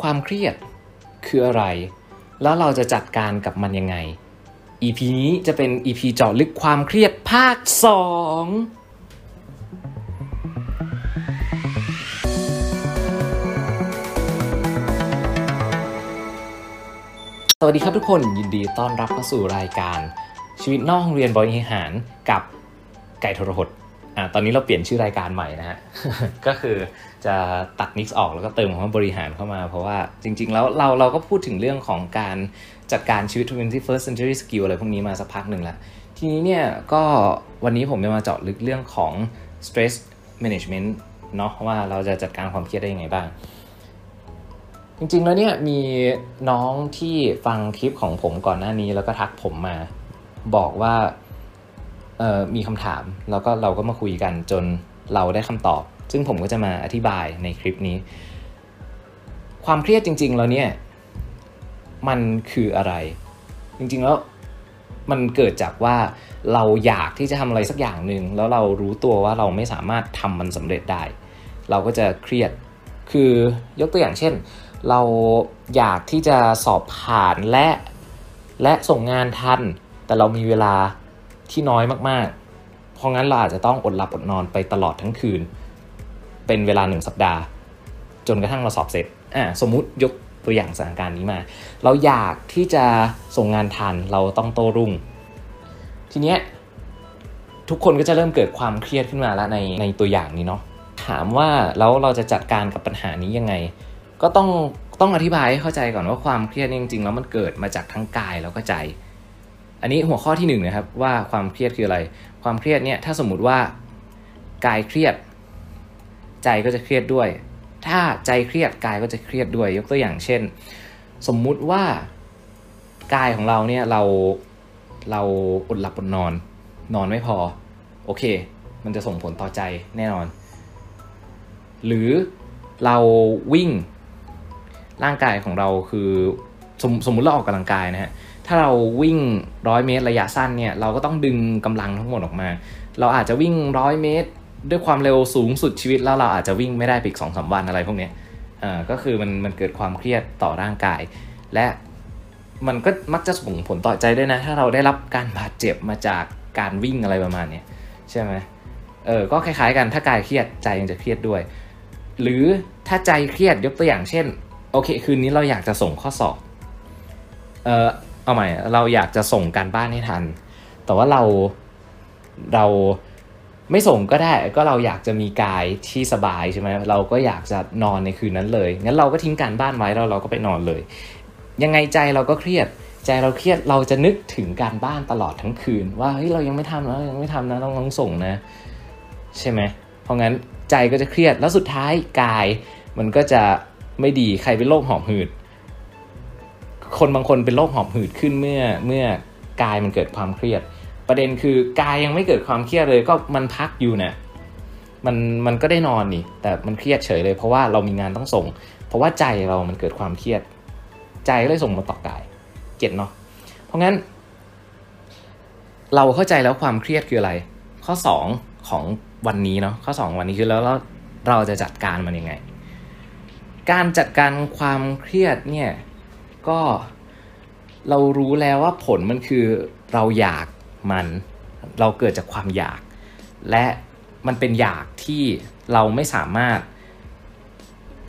ความเครียดคืออะไร แล้วเราจะจัดการกับมันยังไง EP นี้จะเป็น EP เจาะลึกความเครียดภาค 2สวัสดีครับทุกคนยินดีต้อนรับเข้าสู่รายการ ชีวิตนอกโรงเรียนบริหารกับไก่ทรหด อ่าตอนนี้เราเปลี่ยนชื่อรายการใหม่นะฮะ ก็คือจะตัดนิกส์ออกแล้วก็เติมคำว่าบริหารเข้ามา เพราะว่าจริง ๆ แล้วเราเราก็พูดถึงเรื่องของการจัดการชีวิต 21st century skill อะไรพวกนี้มาสักพักหนึ่งล้วทีนี้เนี่ยก็วันนี้ผมจะมาเจาะลึกเรื่องของ stress management เนาะว่าเราจะจัดการความเครียดได้ยังไงบ้าง จริงๆแล้วเนี่ยมีน้องที่ฟังคลิปของผมก่อนหน้านี้แล้วก็ทักผมมา บอกว่า มีคำถาม แล้วก็เราก็มาคุยกันจนเราได้คำตอบ ซึ่งผมก็จะมาอธิบายในคลิปนี้ ความเครียดจริง ๆ แล้วเนี่ยมันคืออะไร จริงๆแล้วมันเกิดจากว่าเราอยากที่จะทำอะไรสักอย่างหนึ่งแล้วเรารู้ตัวว่าเราไม่สามารถทำมันสำเร็จได้ เราก็จะเครียดคือยกตัวอย่างเช่น เราอยากที่จะสอบผ่านและและส่งงานทัน แต่เรามีเวลา ที่น้อยมากๆ เพราะงั้นเราอาจจะต้องอดหลับอดนอนไปตลอดทั้งคืน เป็นเวลาหนึ่งสัปดาห์ จนกระทั่งเราสอบเสร็จอ่าสมมุติยกตัวอย่างสถานการณ์นี้มา เราอยากที่จะส่งงานทันเราต้องโตรุ่ง ทีเนี้ยทุกคนก็จะเริ่มเกิดความเครียดขึ้นมาแล้วในในตัวอย่างนี้เนาะถามว่าแล้วเราจะจัดการกับปัญหานี้ยังไง ก็ต้องต้องอธิบายให้เข้าใจก่อนว่าความเครียดจริงๆแล้วมันเกิดมาจากทั้งกายแล้วก็ใจ อันนี้หัวข้อที่หนึ่งนะครับว่าความเครียดคืออะไร ความเครียดเนี่ยถ้าสมมุติว่ากายเครียด ใจก็จะเครียดด้วย ถ้าใจเครียดกายก็จะเครียดด้วย ยกตัวอย่างเช่น สมมุติว่ากายของเราเนี่ยเราเราอดหลับอดนอน นอนไม่พอ โอเค มันจะส่งผลต่อใจแน่นอน หรือเราวิ่งร่างกายของเราคือสมสมมุติเราออกกำลังกายนะฮะ ถ้าเราวิ่งร้อยเมตรระยะสั้นเนี่ยเราก็ต้องดึงกำลังทั้งหมดออกมา เราอาจจะวิ่งร้อยเมตร ด้วยความเร็วสูงสุดชีวิตแล้วเราอาจจะวิ่งไม่ได้ปอีกสองสาวันอะไรพวกนี้อ่าก็คือมันมันเกิดความเครียดต่อร่างกาย และมันก็มักจะส่งผลต่อใจด้วยนะ ถ้าเราได้รับการบาดเจ็บมาจากการวิ่งอะไรประมาณนี้ใช่ไหมเออก็คล้ายๆกันถ้ากายเครียดใจยังจะเครียดด้วย หรือถ้าใจเครียดยกตัวอย่างเช่นโอเคคืนนี้เราอยากจะส่งข้อสอบเออ เอาใหม่เราอยากจะส่งการบ้านให้ทัน แต่ว่าเราเราไม่ส่งก็ได้ก็เราอยากจะมีกายที่สบายใช่ไหมเราก็อยากจะนอนในคืนนั้นเลยงั้นเราก็ทิ้งการบ้านไว้แล้วเราก็ไปนอนเลย ยังไงใจเราก็เครียด ใจเราเครียดเราจะนึกถึงการบ้านตลอดทั้งคืน ว่าเฮ้ยเรายังไม่ทำนะยังไม่ทำนะต้องต้องส่งนะ ใช่ไหมเพราะงั้นใจก็จะเครียดแล้วสุดท้ายกายมันก็จะไม่ดีใครเป็นโรคหอบหืด คนบางคนเป็นโรคหอบหืดขึ้นเมื่อเมื่อกายมันเกิดความเครียด ประเด็นคือกายยังไม่เกิดความเครียดเลยก็มันพักอยู่นะมันมันก็ได้นอนนี่แต่มันเครียดเฉยเลย เพราะว่าเรามีงานต้องส่ง เพราะว่าใจเรามันเกิดความเครียด ใจก็เลยส่งมาต่อกายเก็ตเนาะเพราะงั้น เราเข้าใจแล้วความเครียดคืออะไร ข้อ 2 ของวันนี้เนาะข้อ 2 วันนี้คือแล้วเราเราจะจัดการมันยังไง การจัดการความเครียดเนี่ย ก็เรารู้แล้วว่าผลมันคือเราอยากมัน เราเกิดจากความอยาก และมันเป็นอยากที่เราไม่สามารถ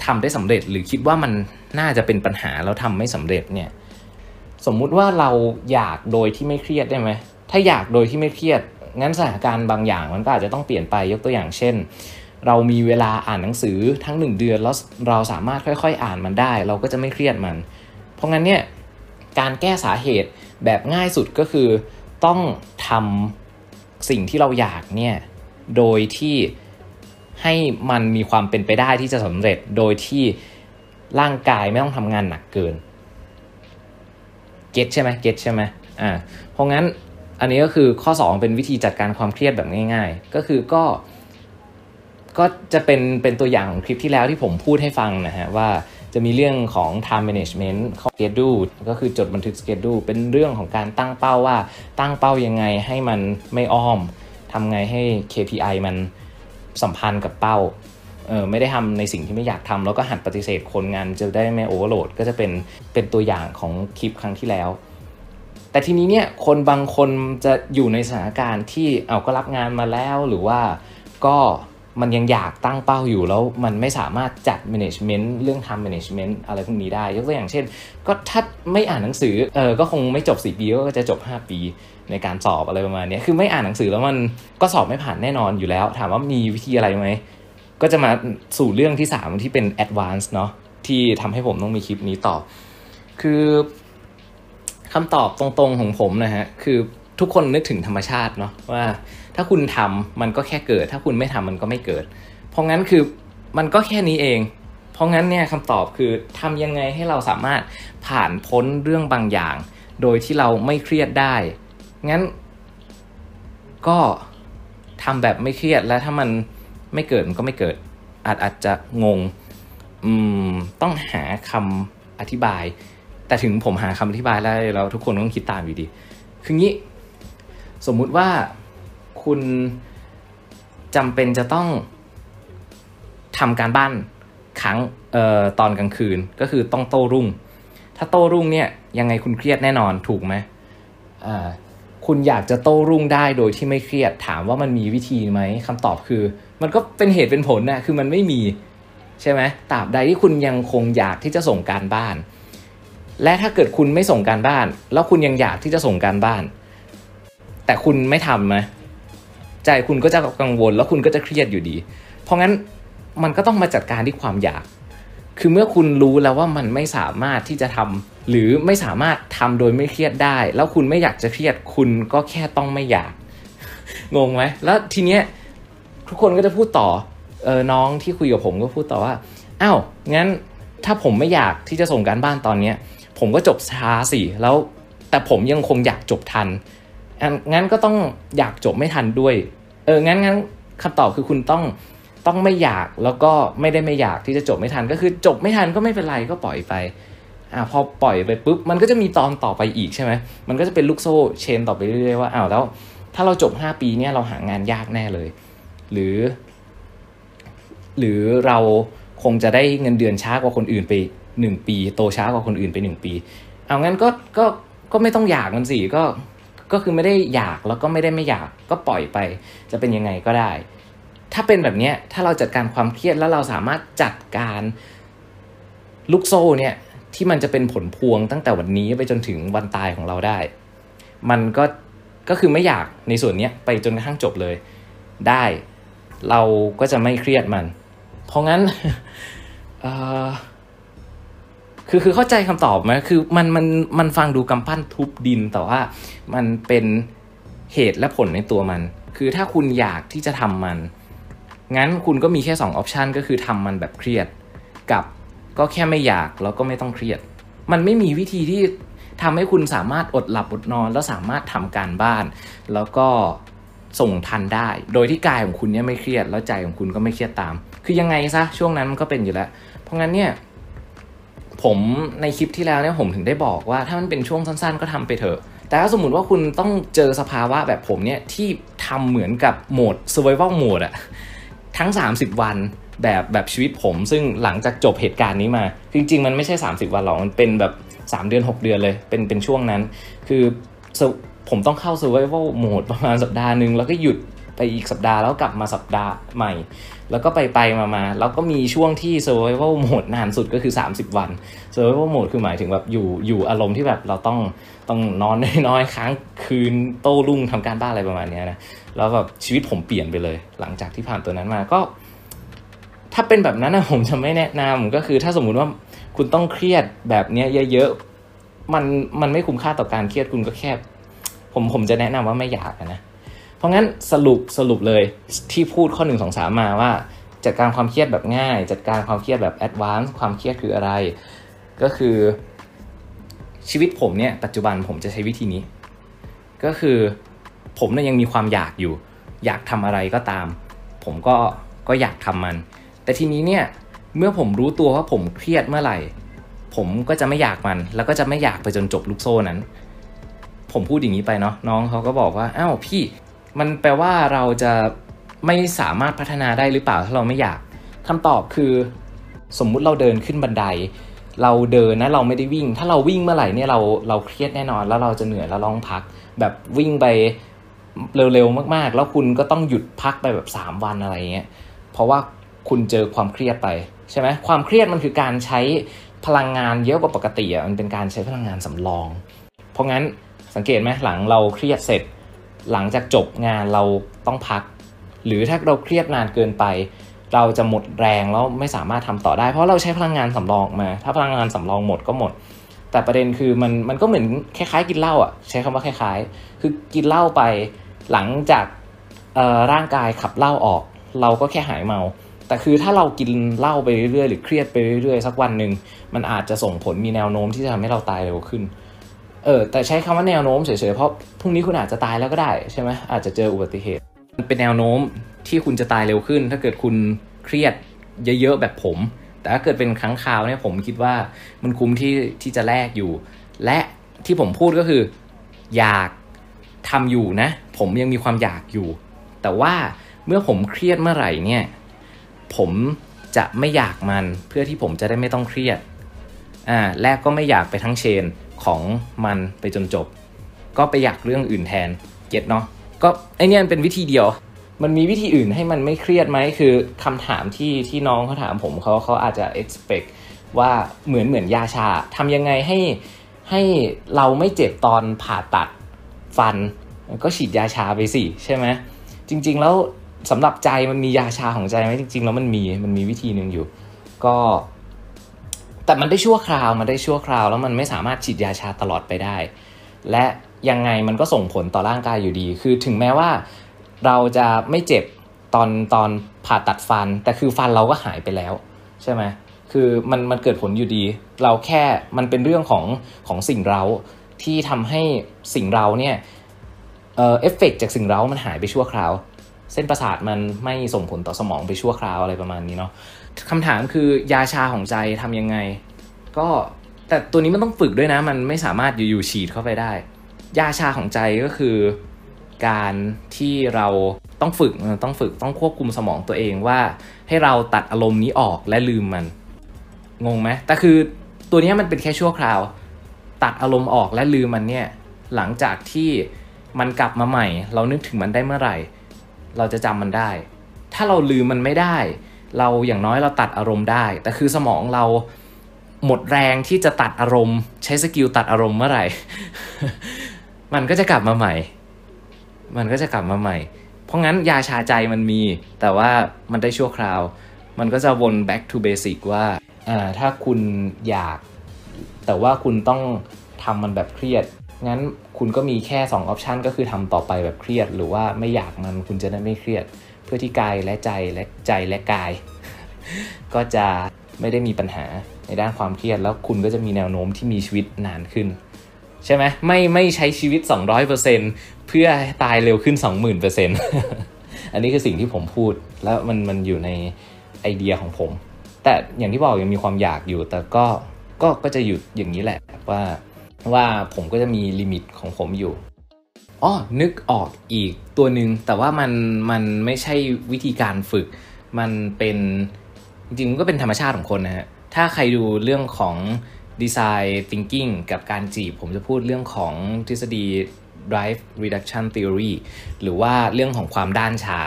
ทำได้สำเร็จหรือคิดว่ามันน่าจะเป็นปัญหาแล้วทำไม่สำเร็จเนี่ยสมมุติว่าเราอยากโดยที่ไม่เครียดได้ไหมถ้าอยากโดยที่ไม่เครียด งั้นสถานการณ์บางอย่างมันก็อาจจะต้องเปลี่ยนไปยกตัวอย่างเช่น เรามีเวลาอ่านหนังสือทั้งหนึ่งเดือนแล้วเราสามารถค่อย ๆ อ่านมันได้ เราก็จะไม่เครียดมัน ราะงั้นเนี่ยการแก้สาเหตุแบบง่ายสุดก็คือต้องทำสิ่งที่เราอยากเนี่ยโดยที่ให้มันมีความเป็นไปได้ที่จะสำเร็จโดยที่ร่างกายไม่ต้องทำงานหนักเกินเก็ตใช่ไหมเก็ตใช่ไหมอ่าเพราะงั้นอันนี้ก็คือข้อ 2 เป็นวิธีจัดการความเครียดแบบง่าย ๆ ก็คือก็ก็จะเป็นเป็นตัวอย่างของคลิปที่แล้วที่ผมพูดให้ฟังนะฮะว่า จะมีเรื่องของ time management ขอ schedule ก็คือจดบันทึก schedule เป็นเรื่องของการตั้งเป้าว่าตั้งเป้ายังไงให้มันไม่อ้อมทำไงให้ KPI มันสัมพันธ์กับเป้าเออไม่ได้ทำในสิ่งที่ไม่อยากทำแล้วก็หัดปฏิเสธคนงานจะได้ไม่โอเวอร์โหลดก็จะเป็นเป็นตัวอย่างของคลิปครั้งที่แล้ว แต่ทีนี้เนี่ยคนบางคนจะอยู่ในสถานการณ์ที่เอาก็รับงานมาแล้วหรือว่าก็ มันยังอยากตั้งเป้าอยู่แล้วมันไม่สามารถจัด management เรื่องทำ management อะไรพวกนี้ได้ ยกตัวอย่างเช่น ก็ถ้าไม่อ่านหนังสือเออก็คงไม่จบ 4 ปีก็จะจบ 5 ปีในการสอบอะไรประมาณนี้คือไม่อ่านหนังสือแล้วมันก็สอบไม่ผ่านแน่นอนอยู่แล้ว ถามว่ามีวิธีอะไรไหมก็จะมาสู่เรื่องที่ 3 ที่เป็น advance เนาะที่ทำให้ผมต้องมีคลิปนี้ต่อ คือคำตอบตรงๆของผมนะฮะคือ ทุกคนนึกถึงธรรมชาติเนาะว่า ถ้าคุณทำมันก็แค่เกิด ถ้าคุณไม่ทำมันก็ไม่เกิด เพราะงั้นคือมันก็แค่นี้เอง เพราะงั้นเนี่ยคำตอบคือทำยังไงให้เราสามารถผ่านพ้นเรื่องบางอย่าง โดยที่เราไม่เครียดได้ งั้น ก็ทำแบบไม่เครียดแล้วถ้ามันไม่เกิดมันก็ไม่เกิด อาจอาจจะงงอืมต้องหาคำอธิบาย แต่ถึงผมหาคำอธิบายแล้วเราทุกคนต้องคิดตามอยู่ดี คืองี้ สมมุติว่าคุณจำเป็นจะต้องทำการบ้านครั้งเอ่อตอนกลางคืนก็คือต้องโต้รุ่ง ถ้าโต้รุ่งเนี่ยยังไงคุณเครียดแน่นอนถูกไหมอ่าคุณอยากจะโต้รุ่งได้โดยที่ไม่เครียดถามว่ามันมีวิธีไหมคำตอบคือ มันก็เป็นเหตุเป็นผลนะคือมันไม่มีใช่ไหมตราบใดที่คุณยังคงอยากที่จะส่งการบ้าน และถ้าเกิดคุณไม่ส่งการบ้าน แล้วคุณยังอยากที่จะส่งการบ้าน แต่คุณไม่ทำนะใจคุณก็จะกังวลแล้วคุณก็จะเครียดอยู่ดี เพราะงั้นมันก็ต้องมาจัดการที่ความอยาก คือเมื่อคุณรู้แล้วว่ามันไม่สามารถที่จะทำหรือไม่สามารถทำโดยไม่เครียดได้ แล้วคุณไม่อยากจะเครียด คุณก็แค่ต้องไม่อยาก งงไหมแล้วทีเนี้ยทุกคนก็จะพูดต่อเออน้องที่คุยกับผมก็พูดต่อว่าอ้าวงั้นถ้าผมไม่อยากที่จะส่งการบ้านตอนเนี้ย ผมก็จบช้าสิแล้วแต่ผมยังคงอยากจบทัน งั้นก็ต้องอยากจบไม่ทันด้วย เออ งั้นงั้นคำตอบคือคุณต้องต้องไม่อยากแล้วก็ไม่ได้ไม่อยากที่จะจบไม่ทันก็คือจบไม่ทันก็ไม่เป็นไรก็ปล่อยไปอ่าพอปล่อยไปปุ๊บมันก็จะมีตอนต่อไปอีกใช่ไหมมันก็จะเป็นลูกโซ่เชนต่อไปเรื่อยๆว่าอ้าวแล้ว ถ้าเราจบ 5 ปีเนี่ยเราหางานยากแน่เลย หรือ หรือเราคงจะได้เงินเดือนช้ากว่าคนอื่นไป1ปี โตช้ากว่าคนอื่นไป1ปี เอางั้นก็ก็ก็ไม่ต้องอยากมันสิก็ ก็คือไม่ได้อยากแล้วก็ไม่ได้ไม่อยากก็ปล่อยไป จะเป็นยังไงก็ได้ ถ้าเป็นแบบนี้ถ้าเราจัดการความเครียดแล้วเราสามารถจัดการลูกโซ่เนี่ยที่มันจะเป็นผลพวงตั้งแต่วันนี้ไปจนถึงวันตายของเราได้ มันก็ก็คือไม่อยากในส่วนนี้ไปจนกระทั่งจบเลย ได้ เราก็จะไม่เครียดมัน เพราะงั้นเคือคือเข้าใจคำตอบไหมคือมันมันมันฟังดูกำปั้นทุบดินแต่ว่ามันเป็นเหตุและผลในตัวมัน คือถ้าคุณอยากที่จะทำมัน งั้นคุณก็มีแค่2องออปชันก็คือทำมันแบบเครียด กับก็แค่ไม่อยากแล้วก็ไม่ต้องเครียด มันไม่มีวิธีที่ทำให้คุณสามารถอดหลับอดนอน แล้วสามารถทำการบ้าน แล้วก็ส่งทันได้ โดยที่กายของคุณเนี่ยไม่เครียด แล้วใจของคุณก็ไม่เครียดตาม คือยังไงซะช่วงนั้นมันก็เป็นอยู่แล้ว เพราะงั้นเนี่ย ผมในคลิปที่แล้วเนี่ยผมถึงได้บอกว่าถ้ามันเป็นช่วงสั้นๆ ก็ทำไปเถอะ แต่ถ้าสมมติว่าคุณต้องเจอสภาวะแบบผมเนี่ยที่ทำเหมือนกับโหมด survival mode อะทั้ง 30 วันแบบแบบชีวิตผมซึ่งหลังจากจบเหตุการณ์นี้มา จริง ๆ มันไม่ใช่ 30 วันหรอก มันเป็นแบบ 3 เดือน 6 เดือนเลย เป็นเป็นช่วงนั้น คือผมต้องเข้า survival mode ประมาณสัปดาห์หนึ่งแล้วก็หยุด ไปอีกสัปดาห์แล้วกลับมาสัปดาห์ใหม่ แล้วก็ไปไปมามาแล้วก็มีช่วงที่ survival mode นานสุดก็คือ 30 วัน survival mode คือหมายถึงแบบอยู่อยู่อารมณ์ที่แบบเราต้องต้องนอนน้อยๆค้างคืนโต้รุ่งทำการบ้านอะไรประมาณนี้นะแล้วแบบชีวิตผมเปลี่ยนไปเลย หลังจากที่ผ่านตัวนั้นมาก็ ถ้าเป็นแบบนั้นนะผมจะไม่แนะนำก็คือ ถ้าสมมุติว่าคุณต้องเครียดแบบนี้เยอะๆมันมันไม่คุ้มค่าต่อการเครียดคุณก็แค่ผมผมจะแนะนำว่าไม่อยากนะ ราะงั้นสรุปสรุปเลยที่พูดข้อหนึ่งสองสามมาว่า จัดการความเครียดแบบง่าย จัดการความเครียดแบบแอดวานซ์ความเครียดคืออะไร ก็คือชีวิตผมเนี่ยปัจจุบันผมจะใช้วิธีนี้ ก็คือผมเนี่ยยังมีความอยากอยู่ อยากทำอะไรก็ตาม ผมก็ก็อยากทำมัน แต่ทีนี้เนี่ยเมื่อผมรู้ตัวว่าผมเครียดเมื่อไหร่ ผมก็จะไม่อยากมัน แล้วก็จะไม่อยากไปจนจบลูกโซ่นั้น ผมพูดอย่างนี้ไปเนาะน้องเขาก็บอกว่าอ้าวพี่ มันแปลว่าเราจะไม่สามารถพัฒนาได้หรือเปล่าถ้าเราไม่อยากคำตอบคือ สมมุติเราเดินขึ้นบันได เราเดินนะเราไม่ได้วิ่ง ถ้าเราวิ่งเมื่อไหร่เนี่ยเราเราเครียดแน่นอนแล้วเราจะเหนื่อยแล้วลองพัก แบบวิ่งไปเร็วๆมากๆ แล้วคุณก็ต้องหยุดพักไปแบบ 3 วันอะไรเงี้ยเพราะว่าคุณเจอความเครียดไปใช่ไหมความเครียดมันคือการใช้พลังงานเยอะกว่าปกติอะมันเป็นการใช้พลังงานสำรอง เพราะงั้นสังเกตไหมหลังเราเครียดเสร็จ หลังจากจบงานเราต้องพัก หรือถ้าเราเครียดนานเกินไป เราจะหมดแรงแล้วไม่สามารถทำต่อได้ เพราะเราใช้พลังงานสำรองมา ถ้าพลังงานสำรองหมดก็หมด แต่ประเด็นคือมันมันก็เหมือนคล้ายๆ กินเหล้าอะใช้คำว่าคล้ายๆ คือกินเหล้าไปหลังจากร่างกายขับเหล้าออก เราก็แค่หายเมา แต่คือถ้าเรากินเหล้าไปเรื่อยๆ หรือเครียดไปเรื่อยๆ สักวันหนึ่งมันอาจจะส่งผลมีแนวโน้มที่จะทำให้เราตายเร็วขึ้น เออแต่ใช้คำว่าแนวโน้มเฉยๆเพราะพรุ่งนี้คุณอาจจะตายแล้วก็ได้ใช่ไหมอาจจะเจออุบัติเหตุ มันเป็นแนวโน้มที่คุณจะตายเร็วขึ้น ถ้าเกิดคุณเครียดเยอะๆแบบผม แต่ถ้าเกิดเป็นครั้งคราวเนี่ยผมคิดว่ามันคุ้มที่ที่จะแลกอยู่ และที่ผมพูดก็คือ อยากทำอยู่นะ ผมยังมีความอยากอยู่ แต่ว่าเมื่อผมเครียดเมื่อไหร่เนี่ยผมจะไม่อยากมันเพื่อที่ผมจะได้ไม่ต้องเครียดอ่าแรกก็ไม่อยากไปทั้งเชน ของมันไปจนจบ ก็ไปอยากเรื่องอื่นแทนเก็ตเนาะก็ไอเนี้ยเป็นวิธีเดียว มันมีวิธีอื่นให้มันไม่เครียดไหมคือคำถามที่ที่น้องเขาถามผมเขาเขาอาจจะ expect ว่าเหมือนเหมือนยาชาทำยังไงให้ให้เราไม่เจ็บตอนผ่าตัดฟัน ก็ฉีดยาชาไปสิใช่ไหมจริง ๆ แล้วสำหรับใจมันมียาชาของใจไหมจริง ๆ แล้วมันมีมันมีวิธีหนึ่งอยู่ ก็ แต่มันได้ชั่วคราวมันได้ชั่วคราว แล้วมันไม่สามารถฉีดยาชาตลอดไปได้ และยังไงมันก็ส่งผลต่อร่างกายอยู่ดี คือถึงแม้ว่าเราจะไม่เจ็บตอนตอนผ่าตัดฟัน แต่คือฟันเราก็หายไปแล้ว ใช่ไหมคือมันมันเกิดผลอยู่ดี เราแค่มันเป็นเรื่องของของสิ่งเราที่ทำให้สิ่งเราเนี่ยเอฟเฟกจากสิ่งเรามันหายไปชั่วคราว เส้นประสาทมันไม่ส่งผลต่อสมองไปชั่วคราวอะไรประมาณนี้เนาะ คำถามคือยาชาของใจทำยังไง ก็แต่ตัวนี้มันต้องฝึกด้วยนะ มันไม่สามารถอยู่ๆฉีดเข้าไปได้ ยาชาของใจก็คือการที่เราต้องฝึกต้องฝึกต้องควบคุมสมองตัวเองว่า ให้เราตัดอารมณ์นี้ออกและลืมมัน งงไหมแต่คือตัวนี้มันเป็นแค่ชั่วคราว ตัดอารมณ์ออกและลืมมันเนี่ยหลังจากที่มันกลับมาใหม่ เรานึกถึงมันได้เมื่อไหร่ เราจะจำมันได้ ถ้าเราลืมมันไม่ได้ เราอย่างน้อยเราตัดอารมณ์ได้ แต่คือสมองเราหมดแรงที่จะตัดอารมณ์ ใช้ skill ตัดอารมณ์เมื่อไหร่ มันก็จะกลับมาใหม่ มันก็จะกลับมาใหม่ เพราะงั้นยาชาใจมันมี แต่ว่ามันได้ชั่วคราว มันก็จะวน back to basic ว่าอ่าถ้าคุณอยาก แต่ว่าคุณต้องทำมันแบบเครียด งั้นคุณก็มีแค่2 option ก็คือทำต่อไปแบบเครียด หรือว่าไม่อยากมันคุณจะได้ไม่เครียด พื่อที่กายและใจและใจและกาย ก็จะไม่ได้มีปัญหาในด้านความเครียด แล้วคุณก็จะมีแนวโน้มที่มีชีวิตนานขึ้น ใช่ไหมไม่ไม่ใช้ชีวิต 200%เพื่อตายเร็วขึ้น 20,000%อันนี้คือสิ่งที่ผมพูดแล้วมันมันอยู่ในไอเดียของผม แต่อย่างที่บอกยังมีความอยากอยู่ แต่ก็ก็ก็จะหยุดอย่างนี้แหละว่าว่าผมก็จะมีลิมิตของผมอยู่ อ๋อนึกออกอีกตัวหนึ่งแต่ว่ามันมันไม่ใช่วิธีการฝึก มันเป็นจริงๆก็เป็นธรรมชาติของคนนะฮะถ้าใครดูเรื่องของดีไซน์ทิงกิ้งกับการจีบ ผมจะพูดเรื่องของทฤษฎี drive reduction theory หรือว่าเรื่องของความด้านชา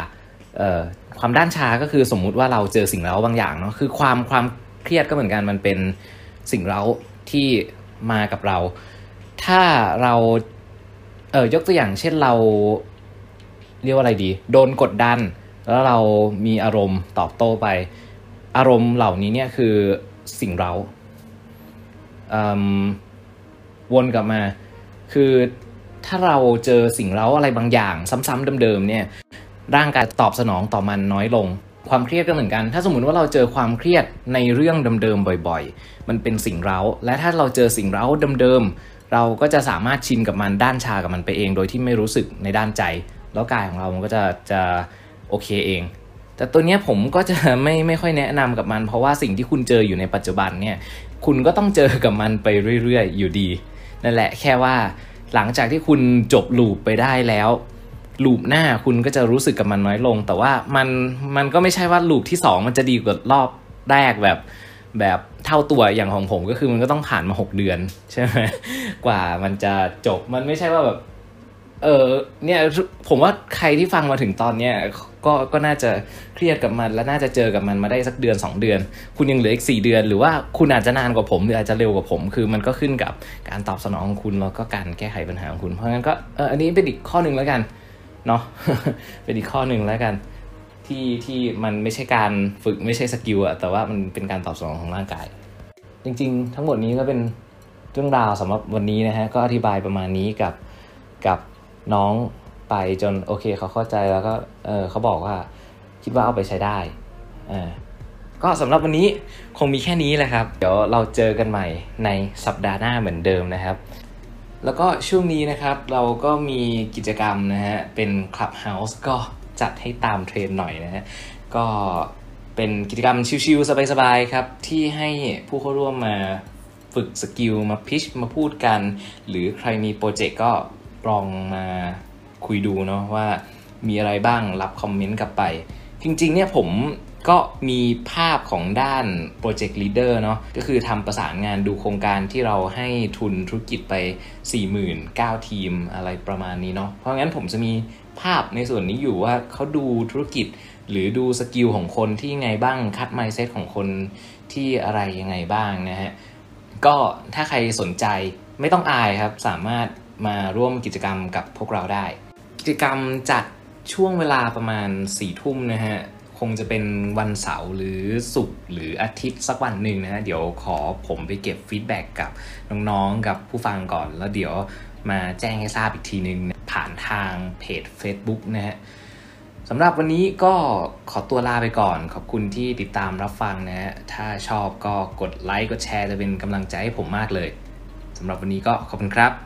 ความด้านชาก็คือสมมุติว่าเราเจอสิ่งเร้าบางอย่างเนาะคือความความเครียดก็เหมือนกันมันเป็นสิ่งเร้าที่มากับเรา ถ้าเรา ออยกตัวอย่างเช่นเราเรียกว่าอะไรดี โดนกดดัน แล้วเรามีอารมณ์ตอบโต้ไป อารมณ์เหล่านี้เนี่ยคือสิ่งเราวนกลับมา คือถ้าเราเจอสิ่งเราอะไรบางอย่าง ซ้ำๆเดิมๆเนี่ยร่างกายตอบสนองต่อมันน้อยลง ความเครียดก็เหมือนกัน ถ้าสมมติว่าเราเจอความเครียดในเรื่องเดิมๆบ่อย ๆ มันเป็นสิ่งเราและถ้าเราเจอสิ่งเราเดิมๆ เราก็จะสามารถชินกับมันด้านชากับมันไปเอง โดยที่ไม่รู้สึกในด้านใจ แล้วกายของเรามันก็จะจะโอเคเอง แต่ตัวนี้ผมก็จะไม่ไม่ค่อยแนะนำกับมัน เพราะว่าสิ่งที่คุณเจออยู่ในปัจจุบันเนี่ยคุณก็ต้องเจอกับมันไปเรื่อยๆ อยู่ดี นั่นแหละแค่ว่าหลังจากที่คุณจบลูปไปได้แล้วลูปหน้าคุณก็จะรู้สึกกับมันน้อยลง แต่ว่ามันมันก็ไม่ใช่ว่าลูปที่ 2 มันจะดีกว่ารอบแรกแบบ แบบเท่าตัวอย่างของผมก็คือมันก็ต้องผ่านมา 6 เดือนใช่ไหมกว่ามันจะจบมันไม่ใช่ว่าแบบ เออเนี่ยผมว่าใครที่ฟังมาถึงตอนเนี้ยก็ก็น่าจะเครียดกับมันและน่าจะเจอกับมันมาได้สักเดือน 2 เดือน คุณยังเหลืออีก 4 เดือน หรือว่าคุณอาจจะนานกว่าผมหรืออาจจะเร็วกว่าผม คือมันก็ขึ้นกับการตอบสนองของคุณแล้วก็การแก้ไขปัญหาของคุณเพราะงั้นก็เอออันนี้เป็นอีกข้อหนึ่งแล้วกันเนาะเป็นอีกข้อหนึ่งแล้วกัน ที่ที่มันไม่ใช่การฝึกไม่ใช่สกิลอะแต่ว่ามันเป็นการตอบสนองของร่างกาย จริงๆ ทั้งหมดนี้ก็เป็นเรื่องราวสำหรับวันนี้นะฮะก็อธิบายประมาณนี้กับกับน้องไปจนโอเคเขาเข้าใจแล้วก็เออเขาบอกว่าคิดว่าเอาไปใช้ได้อ่าก็สำหรับวันนี้คงมีแค่นี้แหละครับ เดี๋ยวเราเจอกันใหม่ในสัปดาห์หน้าเหมือนเดิมนะครับ แล้วก็ช่วงนี้นะครับเราก็มีกิจกรรมนะฮะเป็น Clubhouse ก็ จัดให้ตามเทรนหน่อยนะฮะก็เป็นกิจกรรม chill ๆสบายๆครับ ที่ให้ผู้เข้าร่วมมาฝึก skill มา pitch มาพูดกัน หรือใครมี project ก็ลองมาคุยดูเนาะว่ามีอะไรบ้างรับ comment กลับไป จริงๆเนี่ยผมก็มีภาพของด้าน project leader เนาะก็คือทำประสานงานดูโครงการที่เราให้ทุนธุรกิจไป 49,000ทีมอะไรประมาณนี้เนาะเพราะงั้นผมจะมี ภาพในส่วนนี้อยู่ว่าเขาดูธุรกิจ หรือดู skill ของคนที่ไงบ้างคัด mindset ของคนที่อะไรยังไงบ้างนะฮะก็ถ้าใครสนใจไม่ต้องอายครับ สามารถมาร่วมกิจกรรมกับพวกเราได้ กิจกรรมจัดช่วงเวลาประมาณ4ี่ทุ่มนะฮะคงจะเป็นวันเสาร์หรือศุกร์หรืออาทิตย์สักวันหนึ่งนะฮะเดี๋ยวขอผมไปเก็บฟีดแบ็กกับน้องๆ กับผู้ฟังก่อน แล้วเดี๋ยวมาแจ้งให้ทราบอีกทีนึง ผ่านทางเพจ Facebook นะฮะสำหรับวันนี้ก็ขอตัวลาไปก่อน ขอบคุณที่ติดตามรับฟังนะฮะถ้าชอบก็กดไลค์กดแชร์จะเป็นกำลังใจให้ผมมากเลยสำหรับวันนี้ก็ขอบคุณครับ